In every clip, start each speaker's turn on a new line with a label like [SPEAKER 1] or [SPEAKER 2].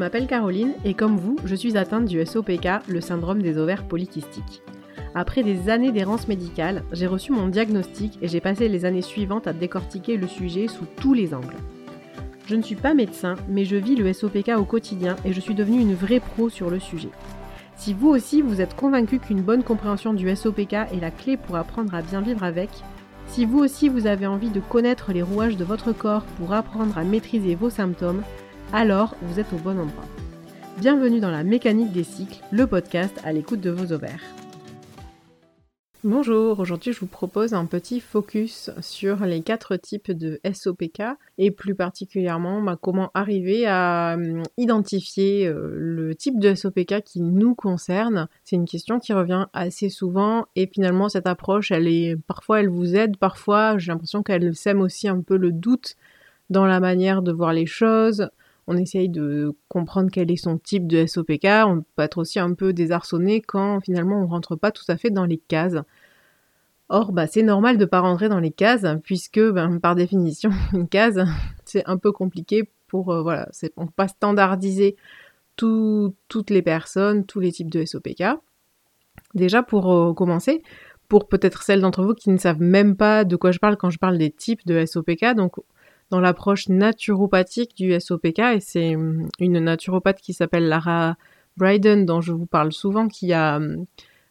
[SPEAKER 1] m'appelle Caroline et comme vous, je suis atteinte du SOPK, le syndrome des ovaires polykystiques. Après des années d'errance médicale, j'ai reçu mon diagnostic et j'ai passé les années suivantes à décortiquer le sujet sous tous les angles. Je ne suis pas médecin, mais je vis le SOPK au quotidien et je suis devenue une vraie pro sur le sujet. Si vous aussi vous êtes convaincu qu'une bonne compréhension du SOPK est la clé pour apprendre à bien vivre avec, si vous aussi vous avez envie de connaître les rouages de votre corps pour apprendre à maîtriser vos symptômes, alors vous êtes au bon endroit. Bienvenue dans la mécanique des cycles, le podcast à l'écoute de vos ovaires. Bonjour, aujourd'hui je vous propose un petit focus sur les quatre types de SOPK et plus particulièrement bah, comment arriver à hum, identifier euh, le type de SOPK qui nous concerne. C'est une question qui revient assez souvent et finalement cette approche elle est parfois elle vous aide, parfois j'ai l'impression qu'elle sème aussi un peu le doute dans la manière de voir les choses, on essaye de comprendre quel est son type de SOPK, on peut être aussi un peu désarçonné quand finalement on rentre pas tout à fait dans les cases. Or, bah, c'est normal de pas rentrer dans les cases, puisque ben, par définition, une case, c'est un peu compliqué pour, euh, voilà, on peut pas standardiser toutes les personnes, tous les types de SOPK. Déjà, pour euh, commencer, pour peut-être celles d'entre vous qui ne savent même pas de quoi je parle quand je parle des types de SOPK, donc dans l'approche naturopathique du SOPK, et c'est hum, une naturopathe qui s'appelle Lara Bryden, dont je vous parle souvent, qui a hum,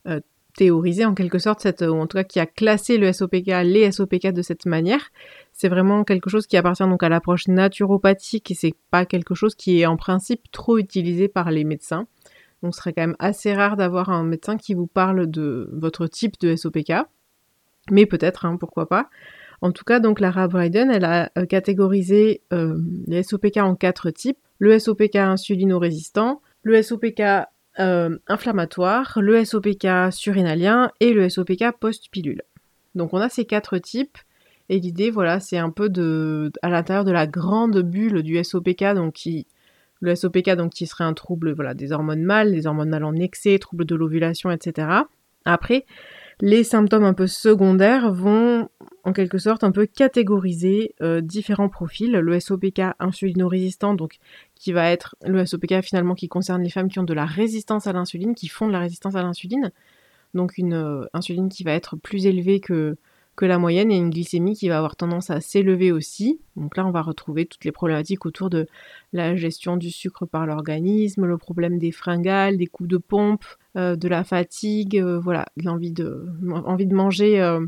[SPEAKER 1] euh, théorisé en quelque sorte, cette, ou en tout cas qui a classé le SOPK, les SOPK de cette manière. C'est vraiment quelque chose qui appartient donc à l'approche naturopathique et c'est pas quelque chose qui est en principe trop utilisé par les médecins. Donc ce serait quand même assez rare d'avoir un médecin qui vous parle de votre type de SOPK. Mais peut-être, hein, pourquoi pas. En tout cas, donc Lara Bryden, elle a euh, catégorisé euh, les SOPK en quatre types. Le SOPK insulino-résistant, le SOPK euh, inflammatoire, le SOPK surrénalien et le SOPK post-pilule. Donc on a ces quatre types et l'idée, voilà, c'est un peu de, à l'intérieur de la grande bulle du SOPK, donc qui, le SOPK, donc qui serait un trouble, voilà, des hormones mâles, des hormones mâles en excès, troubles de l'ovulation, etc. Après, les symptômes un peu secondaires vont en quelque sorte un peu catégoriser euh, différents profils. Le SOPK insulino-résistant, donc qui va être le SOPK finalement qui concerne les femmes qui ont de la résistance à l'insuline, qui font de la résistance à l'insuline. Donc une euh, insuline qui va être plus élevée que la moyenne et une glycémie qui va avoir tendance à s'élever aussi. Donc là, on va retrouver toutes les problématiques autour de la gestion du sucre par l'organisme, le problème des fringales, des coups de pompe, euh, de la fatigue, euh, voilà, l'envie de, envie de manger euh,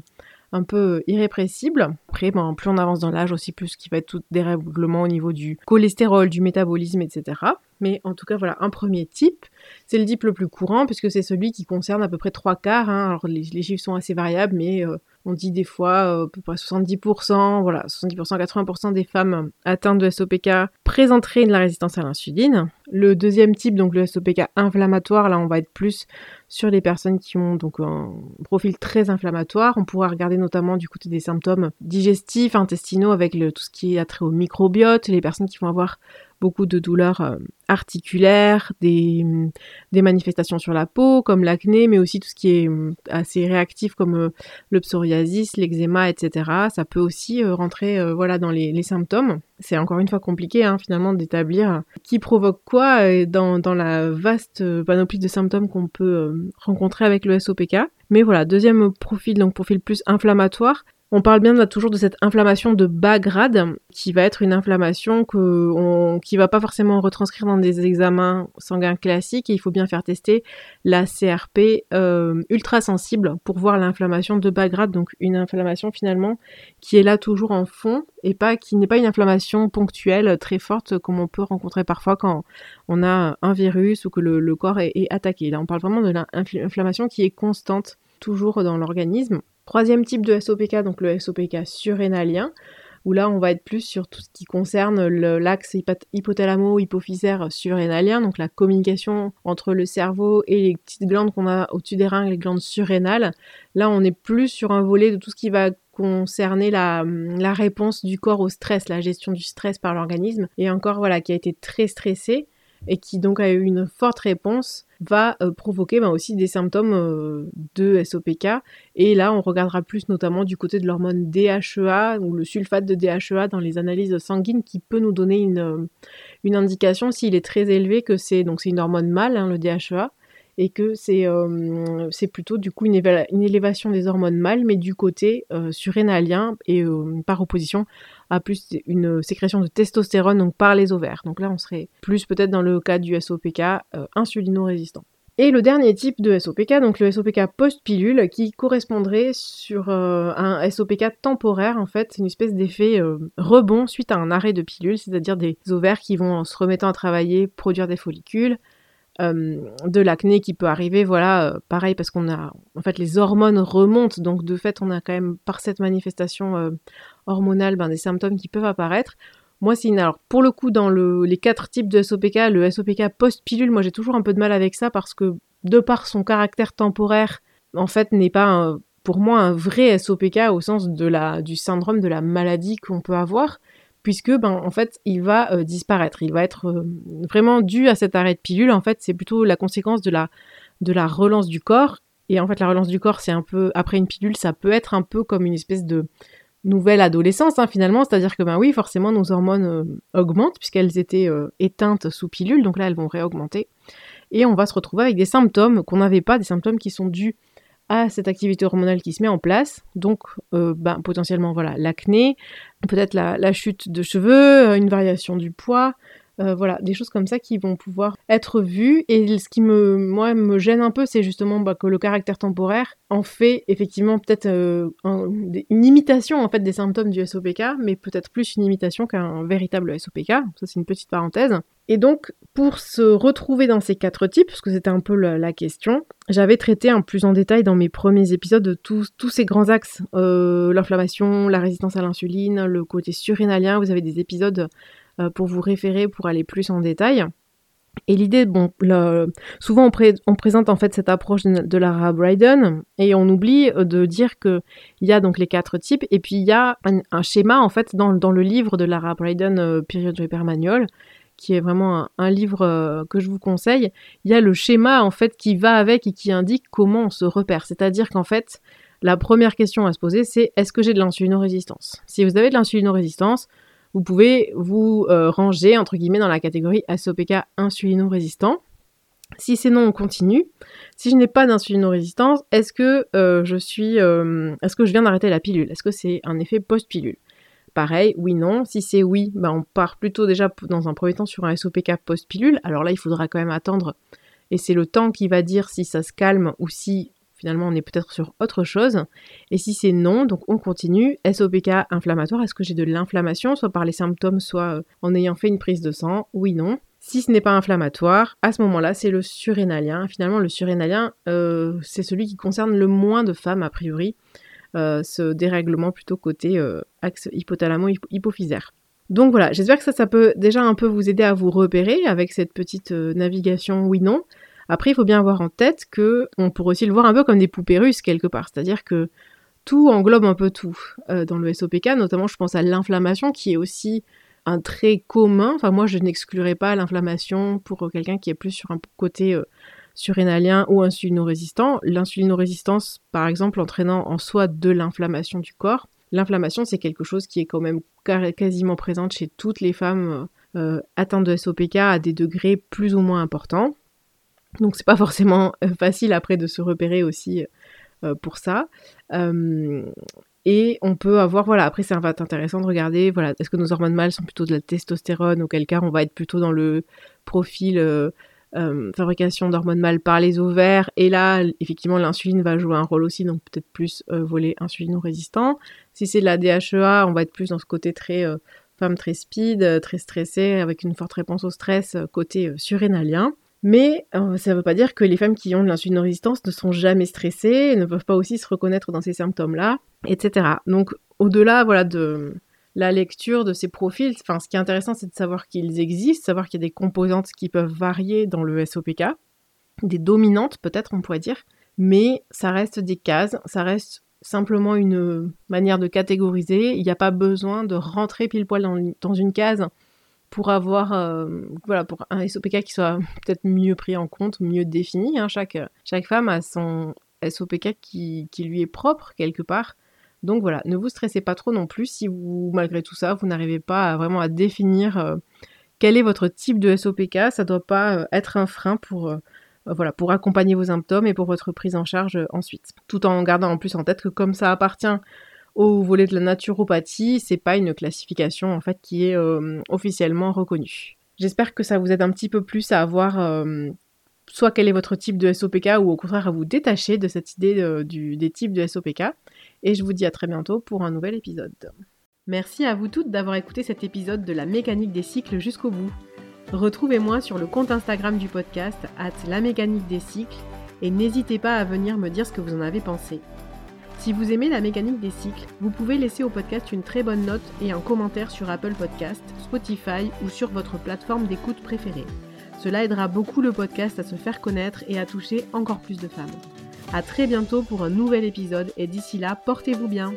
[SPEAKER 1] un peu irrépressible. Après, ben, plus on avance dans l'âge aussi, plus qui va être tout dérèglement au niveau du cholestérol, du métabolisme, etc. Mais en tout cas, voilà, un premier type. C'est le type le plus courant, puisque c'est celui qui concerne à peu près trois quarts. Hein. Alors les, chiffres sont assez variables, mais on dit des fois euh, à peu près 70%, voilà, 70%, 80% des femmes atteintes de SOPK présenteraient de la résistance à l'insuline. Le deuxième type, donc le SOPK inflammatoire, là on va être plus sur les personnes qui ont donc un profil très inflammatoire. On pourra regarder notamment du côté des symptômes digestifs, intestinaux avec tout ce qui est attrait au microbiote, les personnes qui vont avoir beaucoup de douleurs euh, articulaires, des, manifestations sur la peau comme l'acné, mais aussi tout ce qui est euh, assez réactif comme euh, le psoriasis, l'eczéma, etc. Ça peut aussi rentrer voilà dans les, symptômes. C'est encore une fois compliqué hein, finalement d'établir qui provoque quoi dans la vaste panoplie de symptômes qu'on peut rencontrer avec le SOPK. Mais voilà, deuxième profil, donc profil plus inflammatoire, on parle bien là, toujours de cette inflammation de bas grade, qui va être une inflammation que on, qui va pas forcément retranscrire dans des examens sanguins classiques. Et il faut bien faire tester la CRP euh, ultra sensible pour voir l'inflammation de bas grade, donc une inflammation finalement qui est là toujours en fond et pas qui n'est pas une inflammation ponctuelle très forte comme on peut rencontrer parfois quand on a un virus ou que le, corps est, est attaqué. Là, on parle vraiment de l'inflammation qui est constante toujours dans l'organisme. Troisième type de SOPK, donc le SOPK surrénalien, où là on va être plus sur tout ce qui concerne l'axe hypothalamo-hypophysaire surrénalien, donc la communication entre le cerveau et les petites glandes qu'on a au-dessus des reins, les glandes surrénales. Là on est plus sur un volet de tout ce qui va concerner la, la réponse du corps au stress, la gestion du stress par l'organisme, et encore voilà, qui a été très stressé et qui donc a eu une forte réponse, va euh, provoquer ben, aussi des symptômes euh, de SOPK. Et là, on regardera plus notamment du côté de l'hormone DHEA ou le sulfate de DHEA dans les analyses sanguines qui peut nous donner une, euh, une indication s'il est très élevé que c'est donc c'est une hormone mâle, hein, le DHEA, et que c'est c'est plutôt du coup une, élévation des hormones mâles, mais du côté surrénalien et par opposition à plus une sécrétion de testostérone donc par les ovaires. Donc là, on serait plus peut-être dans le cas du SOPK euh, insulino-résistant. Et le dernier type de SOPK, donc le SOPK post-pilule, qui correspondrait sur euh, un SOPK temporaire, en fait, une espèce d'effet euh, rebond suite à un arrêt de pilule, c'est-à-dire des ovaires qui vont, en se remettant à travailler, produire des follicules, de l'acné qui peut arriver, voilà, pareil, parce qu'on a, en fait, les hormones remontent, donc de fait, on a quand même, par cette manifestation hormonale, ben, des symptômes qui peuvent apparaître. Moi, c'est alors pour le coup, dans les quatre types de SOPK, le SOPK post-pilule, moi j'ai toujours un peu de mal avec ça parce que de par son caractère temporaire, en fait, n'est pas pour moi un vrai SOPK au sens de la, du syndrome de la maladie qu'on peut avoir, puisque ben en fait il va euh, disparaître, il va être euh, vraiment dû à cet arrêt de pilule. En fait, c'est plutôt la conséquence de la relance du corps. Et en fait, la relance du corps, c'est un peu après une pilule, ça peut être un peu comme une espèce de nouvelle adolescence hein, finalement, c'est-à-dire que ben oui, forcément nos hormones euh, augmentent puisqu'elles étaient éteintes sous pilule, donc là elles vont réaugmenter et on va se retrouver avec des symptômes qu'on n'avait pas, des symptômes qui sont dus à cette activité hormonale qui se met en place, donc euh, ben, potentiellement voilà l'acné, peut-être la, la, chute de cheveux, une variation du poids, euh, voilà, des choses comme ça qui vont pouvoir être vues. Et ce qui me, gêne un peu, c'est justement bah, que le caractère temporaire en fait effectivement peut-être euh, une imitation en fait des symptômes du SOPK, mais peut-être plus une imitation qu'un véritable SOPK. Ça, c'est une petite parenthèse. Et donc, pour se retrouver dans ces quatre types, parce que c'était un peu la, question, j'avais traité un plus en détail dans mes premiers épisodes de tous, ces grands axes, euh, l'inflammation, la résistance à l'insuline, le côté surrénalien. Vous avez des épisodes pour vous référer pour aller plus en détail. Et l'idée, bon, souvent on, présente en fait cette approche de, Lara Bryden et on oublie euh, de dire qu'il y a donc les quatre types et puis il y a un, schéma en fait dans, le livre de Lara Bryden, euh, Period qui est vraiment un, livre que je vous conseille. Il y a le schéma en fait qui va avec et qui indique comment on se repère. C'est-à-dire qu'en fait, la première question à se poser, c'est est-ce que j'ai de l'insulinorésistance Si vous avez de l'insulinorésistance, vous pouvez vous euh, ranger entre guillemets dans la catégorie SOPK insulino-résistant. Si c'est non, on continue. Si je n'ai pas d'insulino-résistance, est-ce que euh, je suis, euh, est-ce que je viens d'arrêter la pilule? Est-ce que c'est un effet post-pilule? Pareil, oui, non. Si c'est oui, bah, on part plutôt déjà dans un premier temps sur un SOPK post-pilule. Alors là, il faudra quand même attendre. Et c'est le temps qui va dire si ça se calme ou si finalement on est peut-être sur autre chose. Et si c'est non, donc on continue. SOPK inflammatoire, est-ce que j'ai de l'inflammation, soit par les symptômes, soit euh, en ayant fait une prise de sang? Oui, non. Si ce n'est pas inflammatoire, à ce moment-là, c'est le surrénalien. Finalement, le surrénalien, euh, c'est celui qui concerne le moins de femmes, a priori. Euh, ce dérèglement plutôt côté axe hypothalamo-hypophysaire. Donc voilà, j'espère que ça, ça peut déjà un peu vous aider à vous repérer avec cette petite navigation oui-non. Après, il faut bien avoir en tête que on pourrait aussi le voir un peu comme des poupées russes quelque part, c'est-à-dire que tout englobe un peu tout euh, dans le SOPK, notamment je pense à l'inflammation qui est aussi un trait commun. Enfin, moi, je n'exclurais pas l'inflammation pour quelqu'un qui est plus sur un côté euh, surrénalien ou insulino-résistant. L'insulino-résistance, par exemple, entraînant en soi de l'inflammation du corps. L'inflammation, c'est quelque chose qui est quand même quasiment présente chez toutes les femmes euh, atteintes de SOPK à des degrés plus ou moins importants. Donc c'est pas forcément euh, facile après de se repérer aussi euh, pour ça. et on peut avoir, voilà, après ça va être intéressant de regarder, voilà, est-ce que nos hormones mâles sont plutôt de la testostérone, auquel cas on va être plutôt dans le profil euh, fabrication d'hormones mâles par les ovaires, et là, effectivement, l'insuline va jouer un rôle aussi, donc peut-être plus volet insulino-résistant. Si c'est de la DHEA, on va être plus dans ce côté très femme très speed, très stressée, avec une forte réponse au stress, côté surrénalien. Mais euh, ça ne veut pas dire que les femmes qui ont de l'insuline-résistance ne sont jamais stressées, ne peuvent pas aussi se reconnaître dans ces symptômes-là, etc. Donc au-delà voilà, de la lecture de ces profils, ce qui est intéressant, c'est de savoir qu'ils existent, savoir qu'il y a des composantes qui peuvent varier dans le SOPK, des dominantes peut-être on pourrait dire, mais ça reste des cases, ça reste simplement une manière de catégoriser, il n'y a pas besoin de rentrer pile poil dans une case pour avoir euh, voilà pour un SOPK qui soit peut-être mieux pris en compte, mieux défini. Hein. Chaque, femme a son SOPK qui, lui est propre quelque part. Donc voilà, ne vous stressez pas trop non plus si vous, malgré tout ça, vous n'arrivez pas vraiment à définir euh, quel est votre type de SOPK. Ça ne doit pas euh, être un frein pour, voilà, pour accompagner vos symptômes et pour votre prise en charge ensuite. Tout en gardant en plus en tête que comme ça appartient au volet de la naturopathie, c'est pas une classification en fait qui est euh, officiellement reconnue. J'espère que ça vous aide un petit peu plus à avoir euh, soit quel est votre type de SOPK ou au contraire à vous détacher de cette idée euh, des types de SOPK. Et je vous dis à très bientôt pour un nouvel épisode. Merci à vous toutes d'avoir écouté cet épisode de la mécanique des cycles jusqu'au bout. Retrouvez-moi sur le compte Instagram du podcast, at la mécanique des cycles, et n'hésitez pas à venir me dire ce que vous en avez pensé. Si vous aimez la mécanique des cycles, vous pouvez laisser au podcast une très bonne note et un commentaire sur Apple Podcast, Spotify ou sur votre plateforme d'écoute préférée. Cela aidera beaucoup le podcast à se faire connaître et à toucher encore plus de femmes. A très bientôt pour un nouvel épisode et d'ici là, portez-vous bien